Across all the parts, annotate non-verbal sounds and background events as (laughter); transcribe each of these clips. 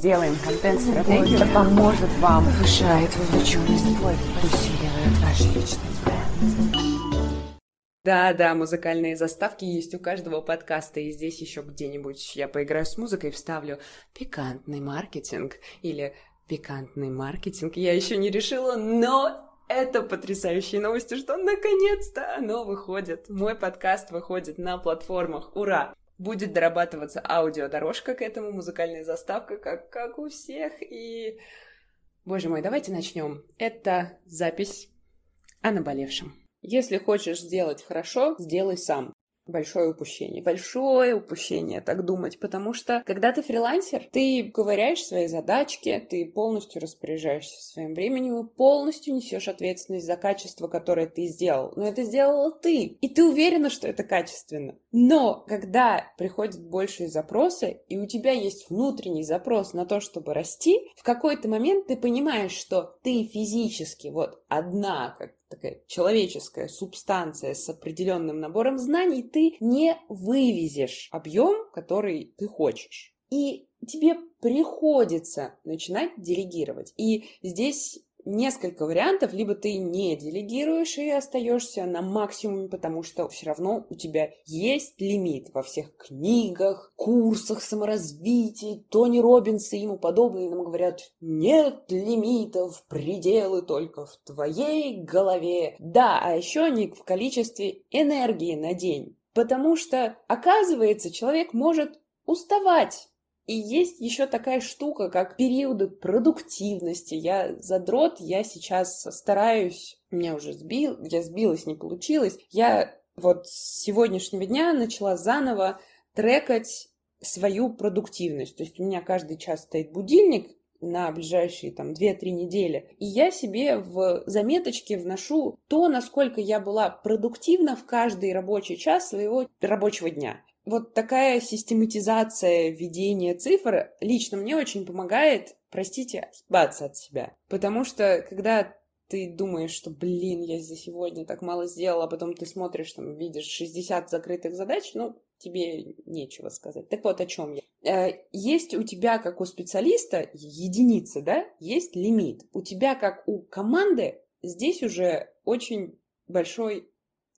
Делаем контент-стратегию, это поможет вам, повышает вовлеченность, усиливает ваш личный бренд. Да-да, музыкальные заставки есть у каждого подкаста, и здесь еще где-нибудь я поиграю с музыкой, вставлю пикантный маркетинг или пикантный маркетинг. Я еще не решила, но это потрясающие новости, что наконец-то оно выходит. Мой подкаст выходит на платформах. Ура! Будет дорабатываться аудиодорожка к этому, музыкальная заставка, как, как у всех. И, боже мой, давайте начнем. Это запись о наболевшем. Если хочешь сделать хорошо, сделай сам большое упущение. Большое упущение так думать, потому что когда ты фрилансер, ты ковыряешь свои задачки, ты полностью распоряжаешься своим временем и полностью несешь ответственность за качество, которое ты сделал. Но это сделала ты, и ты уверена, что это качественно. Но когда приходят большие запросы, и у тебя есть внутренний запрос на то, чтобы расти, в какой-то момент ты понимаешь, что ты физически вот одна, как такая человеческая субстанция с определенным набором знаний, ты не вывезешь объем, который ты хочешь. И тебе приходится начинать делегировать. И здесь несколько вариантов, либо ты не делегируешь и остаешься на максимуме, потому что все равно у тебя есть лимит во всех книгах, курсах саморазвития, Тони Робинс и ему подобные нам говорят, нет лимитов, пределы только в твоей голове. Да, а еще они в количестве энергии на день. Потому что, оказывается, человек может уставать и есть еще такая штука, как периоды продуктивности. Я задрот, я сейчас стараюсь, меня уже сбил, я сбилась, не получилось. Я вот с сегодняшнего дня начала заново трекать свою продуктивность. То есть у меня каждый час стоит будильник, на ближайшие там 2-3 недели. И я себе в заметочке вношу то, насколько я была продуктивна в каждый рабочий час своего рабочего дня вот такая систематизация введения цифр лично мне очень помогает, простите, отъебаться от себя. Потому что, когда ты думаешь, что, блин, я за сегодня так мало сделала, а потом ты смотришь, там, видишь 60 закрытых задач, ну, тебе нечего сказать. Так вот, о чем я. Э, есть у тебя, как у специалиста, единица, да, есть лимит. У тебя, как у команды, здесь уже очень большой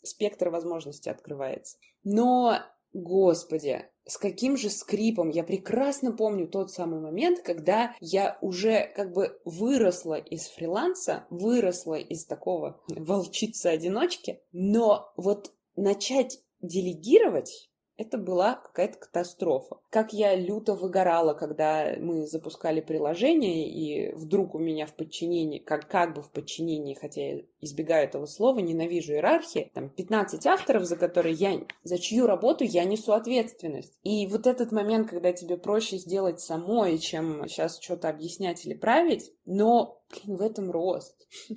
спектр возможностей открывается. Но Господи, с каким же скрипом. Я прекрасно помню тот самый момент, когда я уже как бы выросла из фриланса, выросла из такого (laughs) волчицы-одиночки, но вот начать делегировать это была какая-то катастрофа. Как я люто выгорала, когда мы запускали приложение, и вдруг у меня в подчинении, как, как бы в подчинении, хотя я избегаю этого слова, ненавижу иерархии, там 15 авторов, за которые я, за чью работу я несу ответственность. И вот этот момент, когда тебе проще сделать самой, чем сейчас что-то объяснять или править, но блин, в этом рост. (laughs)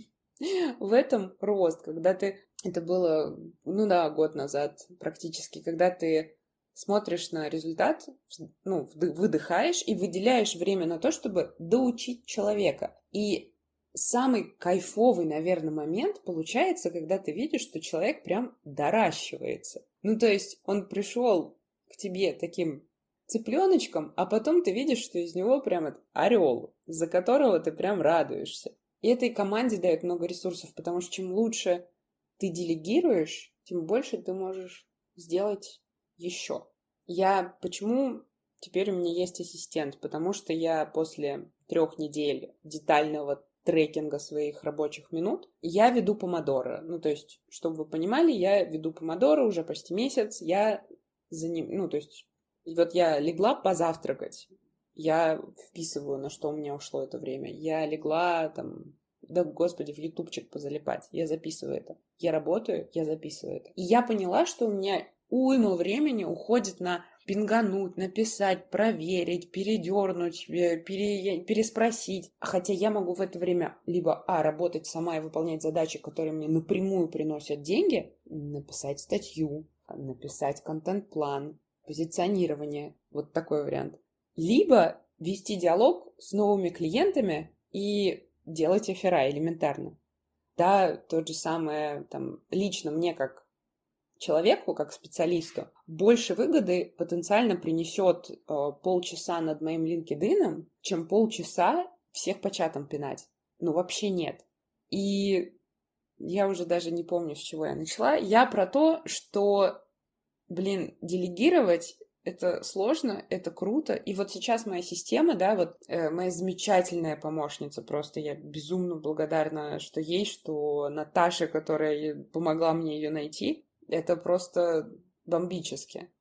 В этом рост, когда ты это было, ну да, год назад практически, когда ты смотришь на результат, ну, выдыхаешь и выделяешь время на то, чтобы доучить человека. И самый кайфовый, наверное, момент получается, когда ты видишь, что человек прям доращивается. Ну, то есть он пришел к тебе таким цыпленочком, а потом ты видишь, что из него прям орел, за которого ты прям радуешься. И этой команде дает много ресурсов, потому что чем лучше ты делегируешь, тем больше ты можешь сделать еще. Я почему теперь у меня есть ассистент? Потому что я после трех недель детального трекинга своих рабочих минут, я веду помодоро. Ну, то есть, чтобы вы понимали, я веду помодоро уже почти месяц. Я за ним, ну, то есть, вот я легла позавтракать, я вписываю, на что у меня ушло это время. Я легла там да, господи, в ютубчик позалипать. Я записываю это. Я работаю, я записываю это. И я поняла, что у меня уйма времени уходит на пингануть, написать, проверить, передернуть, э, пере, переспросить. Хотя я могу в это время либо, а, работать сама и выполнять задачи, которые мне напрямую приносят деньги, написать статью, написать контент-план, позиционирование, вот такой вариант. Либо вести диалог с новыми клиентами и делать эфира элементарно. Да, тот же самое, там, лично мне как человеку, как специалисту, больше выгоды потенциально принесет э, полчаса над моим LinkedIn, чем полчаса всех по чатам пинать. Ну, вообще нет. И я уже даже не помню, с чего я начала. Я про то, что, блин, делегировать это сложно, это круто. И вот сейчас моя система, да, вот э, моя замечательная помощница, просто я безумно благодарна, что есть, что Наташа, которая помогла мне ее найти, это просто бомбически.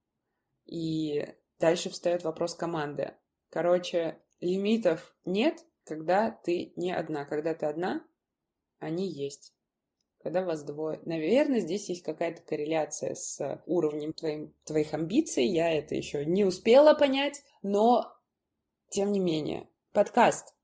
И дальше встает вопрос команды. Короче, лимитов нет, когда ты не одна. Когда ты одна, они есть когда вас двое. Наверное, здесь есть какая-то корреляция с уровнем твоим, твоих амбиций. Я это еще не успела понять, но тем не менее. Подкаст.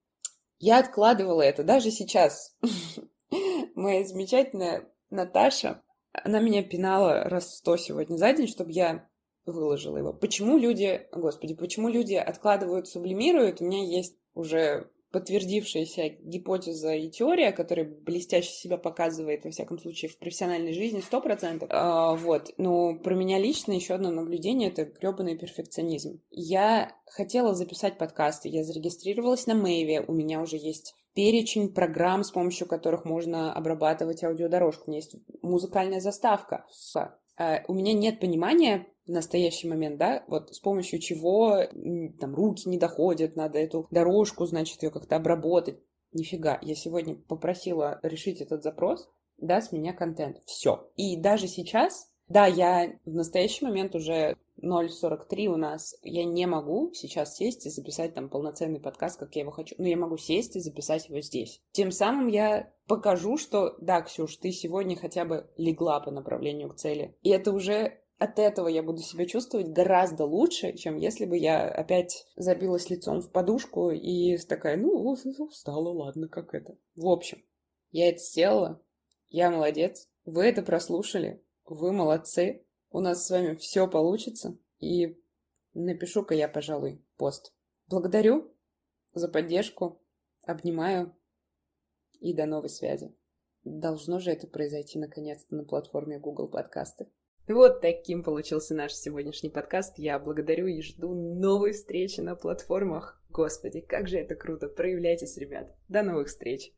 Я откладывала это даже сейчас. (laughs) Моя замечательная Наташа, она меня пинала раз сто сегодня за день, чтобы я выложила его. Почему люди, господи, почему люди откладывают, сублимируют? У меня есть уже подтвердившаяся гипотеза и теория, которая блестяще себя показывает, во всяком случае, в профессиональной жизни, сто процентов. А, вот. Но про меня лично еще одно наблюдение — это гребаный перфекционизм. Я хотела записать подкасты, я зарегистрировалась на Мэйве, у меня уже есть перечень программ, с помощью которых можно обрабатывать аудиодорожку. У меня есть музыкальная заставка. А, у меня нет понимания, в настоящий момент, да, вот с помощью чего там руки не доходят, надо эту дорожку, значит, ее как-то обработать. Нифига, я сегодня попросила решить этот запрос, да, с меня контент. Все. И даже сейчас, да, я в настоящий момент уже 0.43 у нас, я не могу сейчас сесть и записать там полноценный подкаст, как я его хочу, но я могу сесть и записать его здесь. Тем самым я покажу, что да, Ксюш, ты сегодня хотя бы легла по направлению к цели. И это уже от этого я буду себя чувствовать гораздо лучше, чем если бы я опять забилась лицом в подушку и такая, ну, устала, ладно, как это. В общем, я это сделала, я молодец, вы это прослушали, вы молодцы, у нас с вами все получится, и напишу-ка я, пожалуй, пост. Благодарю за поддержку, обнимаю и до новой связи. Должно же это произойти наконец-то на платформе Google Подкасты. Вот таким получился наш сегодняшний подкаст. Я благодарю и жду новой встречи на платформах. Господи, как же это круто. Проявляйтесь, ребят. До новых встреч.